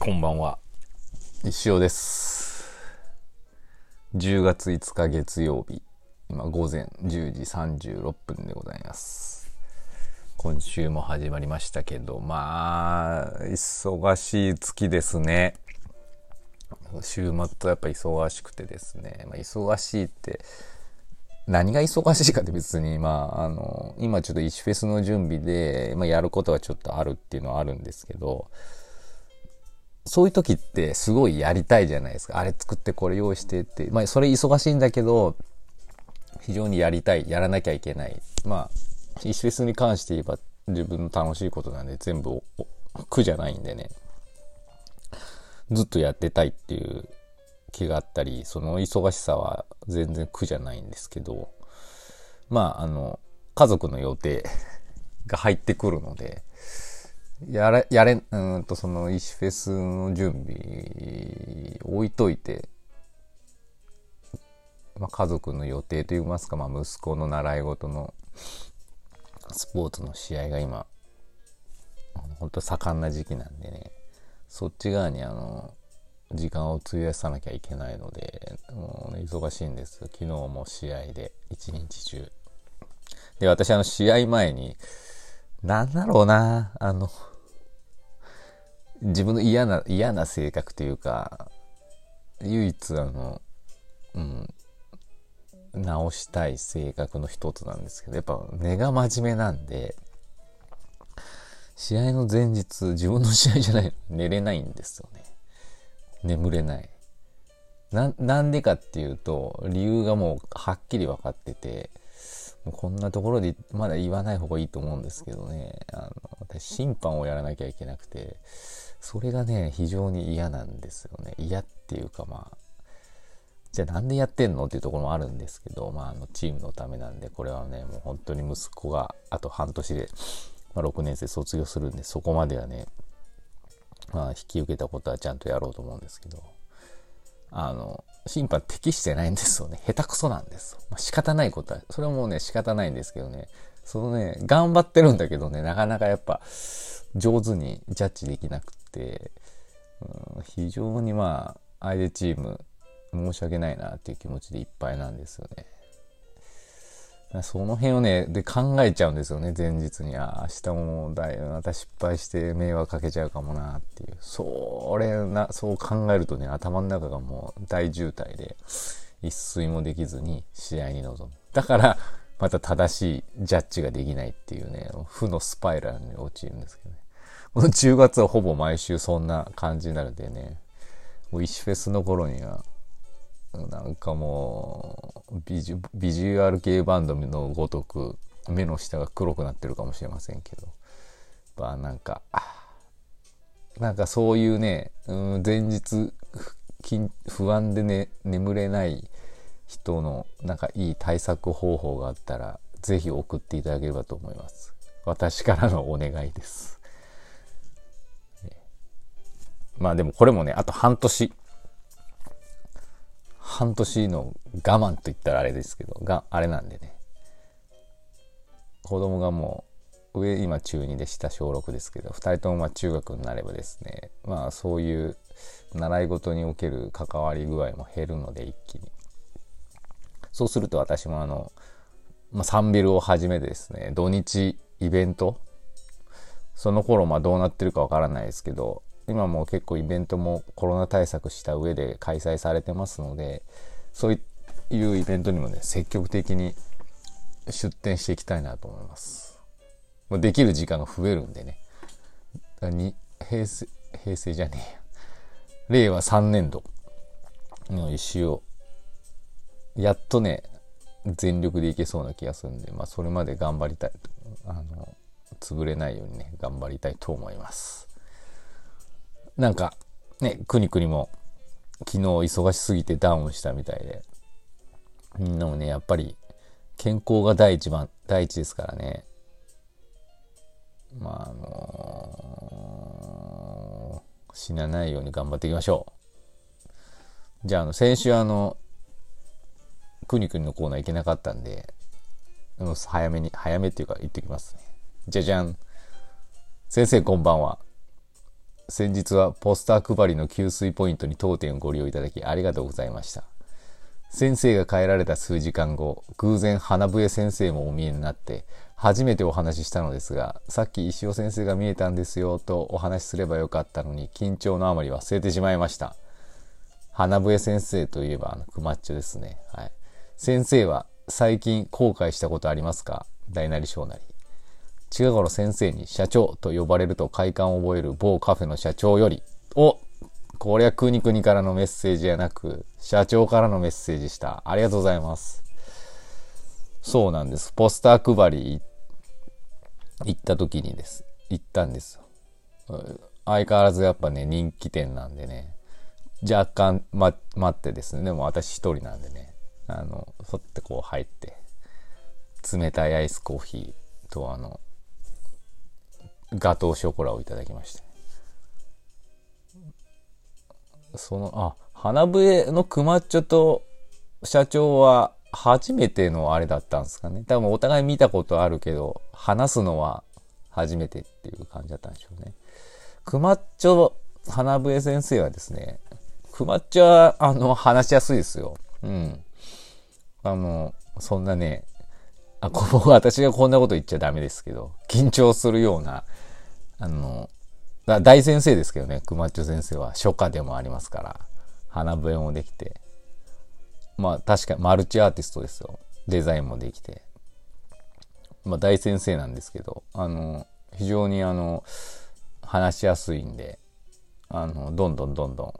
こんばんは。石尾です。10月5日月曜日、今午前10時36分でございます。今週も始まりましたけど、まあ、忙しい月ですね。週末はやっぱ忙しくてですね、まあ、忙しいって、何が忙しいかって別に、まあ、あの、今ちょっと石フェスの準備で、まあ、やることがちょっとあるっていうのはあるんですけど、そういう時ってすごいやりたいじゃないですか。あれ作ってこれ用意してって。まあそれ忙しいんだけど、非常にやりたい。やらなきゃいけない。まあ、石フェスに関して言えば自分の楽しいことなんで全部苦じゃないんでね。ずっとやってたいっていう気があったり、その忙しさは全然苦じゃないんですけど、まああの、家族の予定が入ってくるので、やれ、やれ、うんと、その、石フェスの準備、置いといて、まあ、家族の予定といいますか、まあ、息子の習い事のスポーツの試合が今、本当盛んな時期なんでね、そっち側にあの、時間を費やさなきゃいけないので、もうね、忙しいんです。昨日も試合で、一日中。で、私あの、試合前に、なんだろうな、あの、自分の嫌な、嫌な性格というか、唯一あの、うん、直したい性格の一つなんですけど、やっぱ根が真面目なんで、試合の前日、自分の試合じゃない、寝れないんですよね。眠れない。な、なんでかっていうと、理由がもうはっきり分かってて、こんなところでまだ言わない方がいいと思うんですけどね、あの、審判をやらなきゃいけなくて、それがね、非常に嫌なんですよね。嫌っていうかまあ、じゃあなんでやってんのっていうところもあるんですけど、まあ、あの、チームのためなんで、これはね、もう本当に息子があと半年で、まあ、6年生卒業するんで、そこまではね、まあ、引き受けたことはちゃんとやろうと思うんですけど、あの、審判適してないんですよね。下手くそなんです。まあ、仕方ないことは、それはもうね、仕方ないんですけどね、そのね、頑張ってるんだけどね、なかなかやっぱ、上手にジャッジできなくて、うん、非常にまあ、相手チーム、申し訳ないなっていう気持ちでいっぱいなんですよね。その辺をね、で考えちゃうんですよね、前日に。あ、明日もだいまた失敗して迷惑かけちゃうかもなっていう。それな、そう考えるとね、頭の中がもう大渋滞で、一睡もできずに試合に臨む。だから、また正しいジャッジができないっていうね、負のスパイラルに陥るんですけどね。この10月はほぼ毎週そんな感じになるんでね、もう石フェスの頃には、なんかもうビジュ、アル系バンドのごとく、目の下が黒くなってるかもしれませんけど、まあなんか、なんかそういうね、うん、前日不安でね、眠れない人のなんかいい対策方法があったら、ぜひ送っていただければと思います。私からのお願いです。まあでもこれもね、あと半年、半年の我慢と言ったらあれですけど、が、あれなんでね。子供がもう、上今中2で下小6ですけど、2人ともま中学になればですね、まあそういう習い事における関わり具合も減るので一気に。そうすると私もあの、まあ、サンビルをはじめですね、土日イベントその頃まあどうなってるかわからないですけど、今も結構イベントもコロナ対策した上で開催されてますので、そういうイベントにもね、積極的に出展していきたいなと思います。できる時間が増えるんでね。平成、平成じゃねえ。令和3年度の石を、やっとね、全力でいけそうな気がするんで、まあそれまで頑張りたい。あの、潰れないようにね、頑張りたいと思います。なんか、ね、くにくにも、昨日忙しすぎてダウンしたみたいで、みんなもね、やっぱり、健康が第一番、第一ですからね。まあ、あのー、死なないように頑張っていきましょう。じゃあ、あの、先週あの、くにくにのコーナー行けなかったんで、早めに、早めっていうか言ってきますね。じゃじゃん。先生こんばんは。先日はポスター配りの給水ポイントに当店をご利用いただきありがとうございました。先生が帰られた数時間後、偶然花笛先生もお見えになって、初めてお話ししたのですが、さっき石尾先生が見えたんですよとお話しすればよかったのに、緊張のあまり忘れてしまいました。花笛先生といえば、あの、クマッチョですね。はい。先生は最近後悔したことありますか？大なり小なり。近頃先生に社長と呼ばれると快感を覚える某カフェの社長より、おこれはくにくにからのメッセージじゃなく、社長からのメッセージした。ありがとうございます。そうなんです。ポスター配り行った時にです。行ったんですよ。相変わらずやっぱね、人気店なんでね、若干、ま、待ってですね、でも私一人なんでね、あの、そってこう入って、冷たいアイスコーヒーとあの、ガトーショコラをいただきました。その、あ、花笛のクマッチョと社長は初めてのあれだったんですかね。多分お互い見たことあるけど、話すのは初めてっていう感じだったんでしょうね。クマッチョ花笛先生はですね、クマッチョは、あの、話しやすいですよ。うん。あの、そんなね、あ、こ私がこんなこと言っちゃダメですけど、緊張するような、あの、大先生ですけどね、クマッチョ先生は初夏でもありますから、花笛もできて、まあ確かにマルチアーティストですよ。デザインもできて。まあ大先生なんですけど、あの、非常にあの、話しやすいんで、あの、どんどんどんどん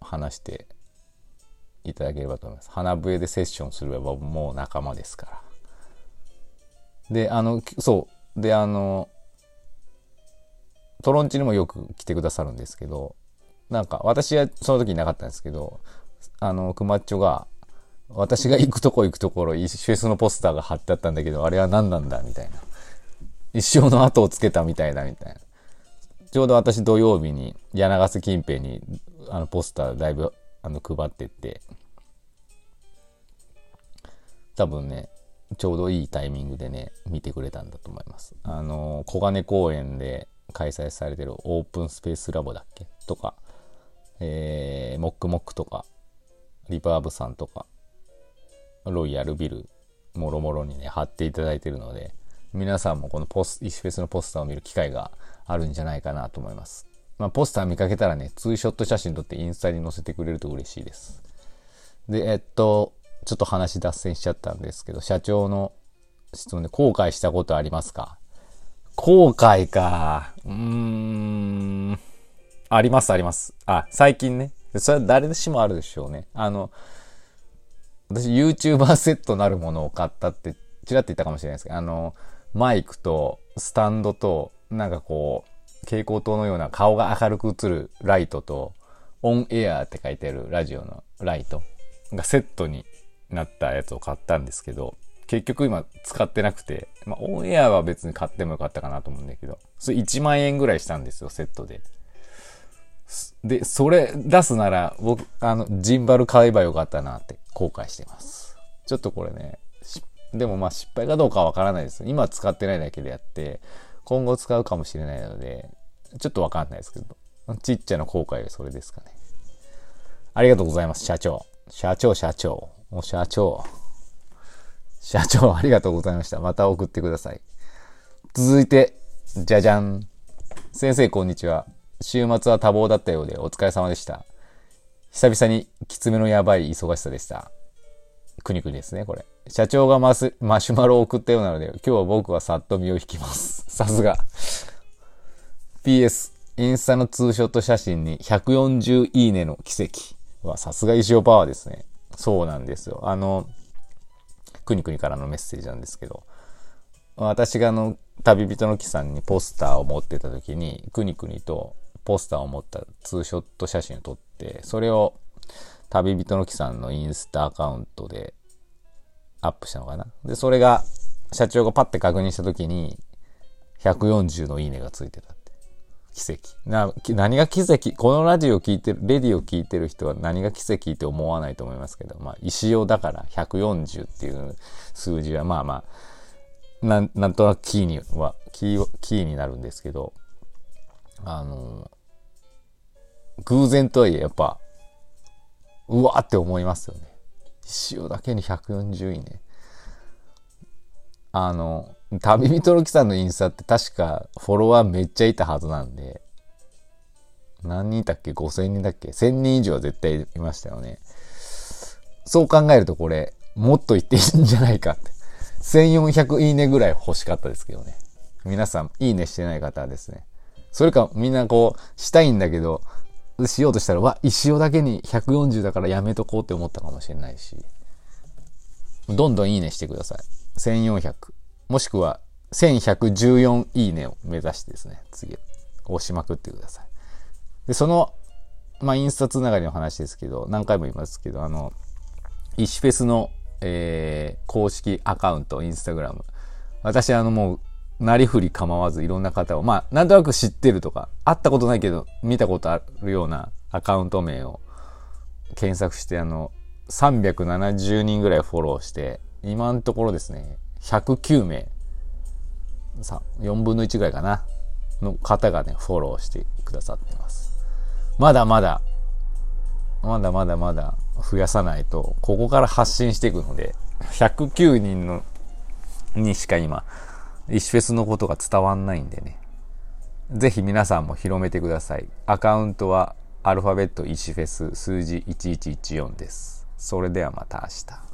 話していただければと思います。花笛でセッションすればもう仲間ですから。で、あの、そう。で、あの、トロンチにもよく来てくださるんですけど、なんか私はその時いなかったんですけど、あの、クマッチョが、私が行くとこ行くところ、一フェスのポスターが貼ってあったんだけど、あれは何なんだみたいな。一生の後をつけたみたいだみたいな。ちょうど私土曜日に柳瀬近辺にあのポスターだいぶあの配ってって、多分ね、ちょうどいいタイミングでね、見てくれたんだと思います。あの、小金公園で開催されてるオープンスペースラボだっけとか、えー、モックモックとか、リバーブさんとか、ロイヤルビル、もろもろにね、貼っていただいてるので、皆さんもこのポス、イスフェスのポスターを見る機会があるんじゃないかなと思います。まあ、ポスター見かけたらね、ツーショット写真撮ってインスタに載せてくれると嬉しいです。で、えっと、ちょっと話脱線しちゃったんですけど、社長の質問で後悔したことありますか？後悔か。うーん。あります、あります。あ、最近ね。それは誰しもあるでしょうね。あの、私 YouTuber セットなるものを買ったって、ちらっと言ったかもしれないですけど、あの、マイクとスタンドと、なんかこう、蛍光灯のような顔が明るく映るライトと、オンエアって書いてあるラジオのライトがセットになったやつを買ったんですけど、結局今使ってなくて、まあ、オンエアは別に買ってもよかったかなと思うんだけど、それ1万円ぐらいしたんですよ、セットで。で、それ出すなら、僕、あの、ジンバル買えばよかったなって後悔してます。ちょっとこれね、でもまあ失敗かどうかはわからないです。今使ってないだけであって、今後使うかもしれないので、ちょっとわかんないですけど、ちっちゃな後悔はそれですかね。ありがとうございます、社長。社長、社長。もう社長。社長、ありがとうございました。また送ってください。続いて、じゃじゃん。先生、こんにちは。週末は多忙だったようでお疲れ様でした。久々にきつめのやばい忙しさでした。くにくにですね、これ。社長がマスマシュマロを送ったようなので、今日は僕はさっと身を引きます。さすが。PS、インスタのツーショット写真に140いいねの奇跡はさすが石尾パワーですね。そうなんですよ。あの、くにくにからのメッセージなんですけど、私があの、旅人の木さんにポスターを持ってた時に、くにくにとポスターを持ったツーショット写真を撮って、それを旅人の木さんのインスタアカウントでアップしたのかな。で、それが、社長がパッて確認した時に、140のいいねがついてた。奇跡。な、何が奇跡？このラジオを聞いてる、レディを聞いてる人は何が奇跡って思わないと思いますけど、まあ、石尾だから140っていう数字はまあまあ、なん、なんとなくキーには、キー、キーになるんですけど、あの、偶然とはいえやっぱ、うわーって思いますよね。石尾だけに140いいね。あの、旅人の木さんのインスタって確かフォロワーめっちゃいたはずなんで、何人いたっけ ?5000 人だっけ ?1000 人以上は絶対いましたよね。そう考えるとこれ、もっと言っていいんじゃないかって。1400いいねぐらい欲しかったですけどね。皆さん、いいねしてない方はですね。それか、みんなこう、したいんだけど、しようとしたら、わ、石尾だけに140だからやめとこうって思ったかもしれないし。どんどんいいねしてください。1400。もしくは、1114いいねを目指してですね、次、押しまくってください。で、その、まあ、インスタつながりの話ですけど、何回も言いますけど、あの、石フェスの、えー、公式アカウント、インスタグラム。私、あの、もう、なりふり構わずいろんな方を、まあ、なんとなく知ってるとか、会ったことないけど、見たことあるようなアカウント名を検索して、あの、370人ぐらいフォローして、今のところですね、109名、さ、4分の1ぐらいかな、の方がね、フォローしてくださってます。まだまだ、まだまだまだ増やさないと、ここから発信していくので、109人の、にしか今、石フェスのことが伝わんないんでね。ぜひ皆さんも広めてください。アカウントはアルファベット石フェス数字1114です。それではまた明日。